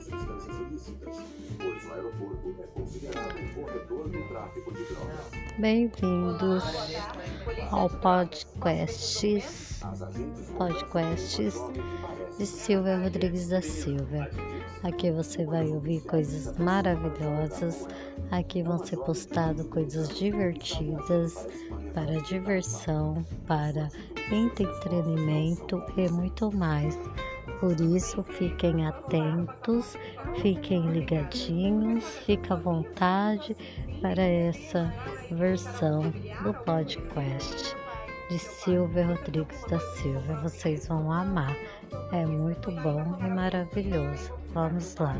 substâncias ilícitas, pois o aeroporto é considerado um corredor do tráfico de drogas. Bem-vindos ao podcast, podcasts de Silvia Rodrigues da Silva. Aqui você vai ouvir coisas maravilhosas, aqui vão ser postadas coisas divertidas para diversão, para entretenimento e muito mais. Por isso, fiquem atentos, fiquem ligadinhos, fique à vontade para essa versão do podcast de Silvia Rodrigues da Silva. Vocês vão amar, é muito bom e maravilhoso. Vamos lá.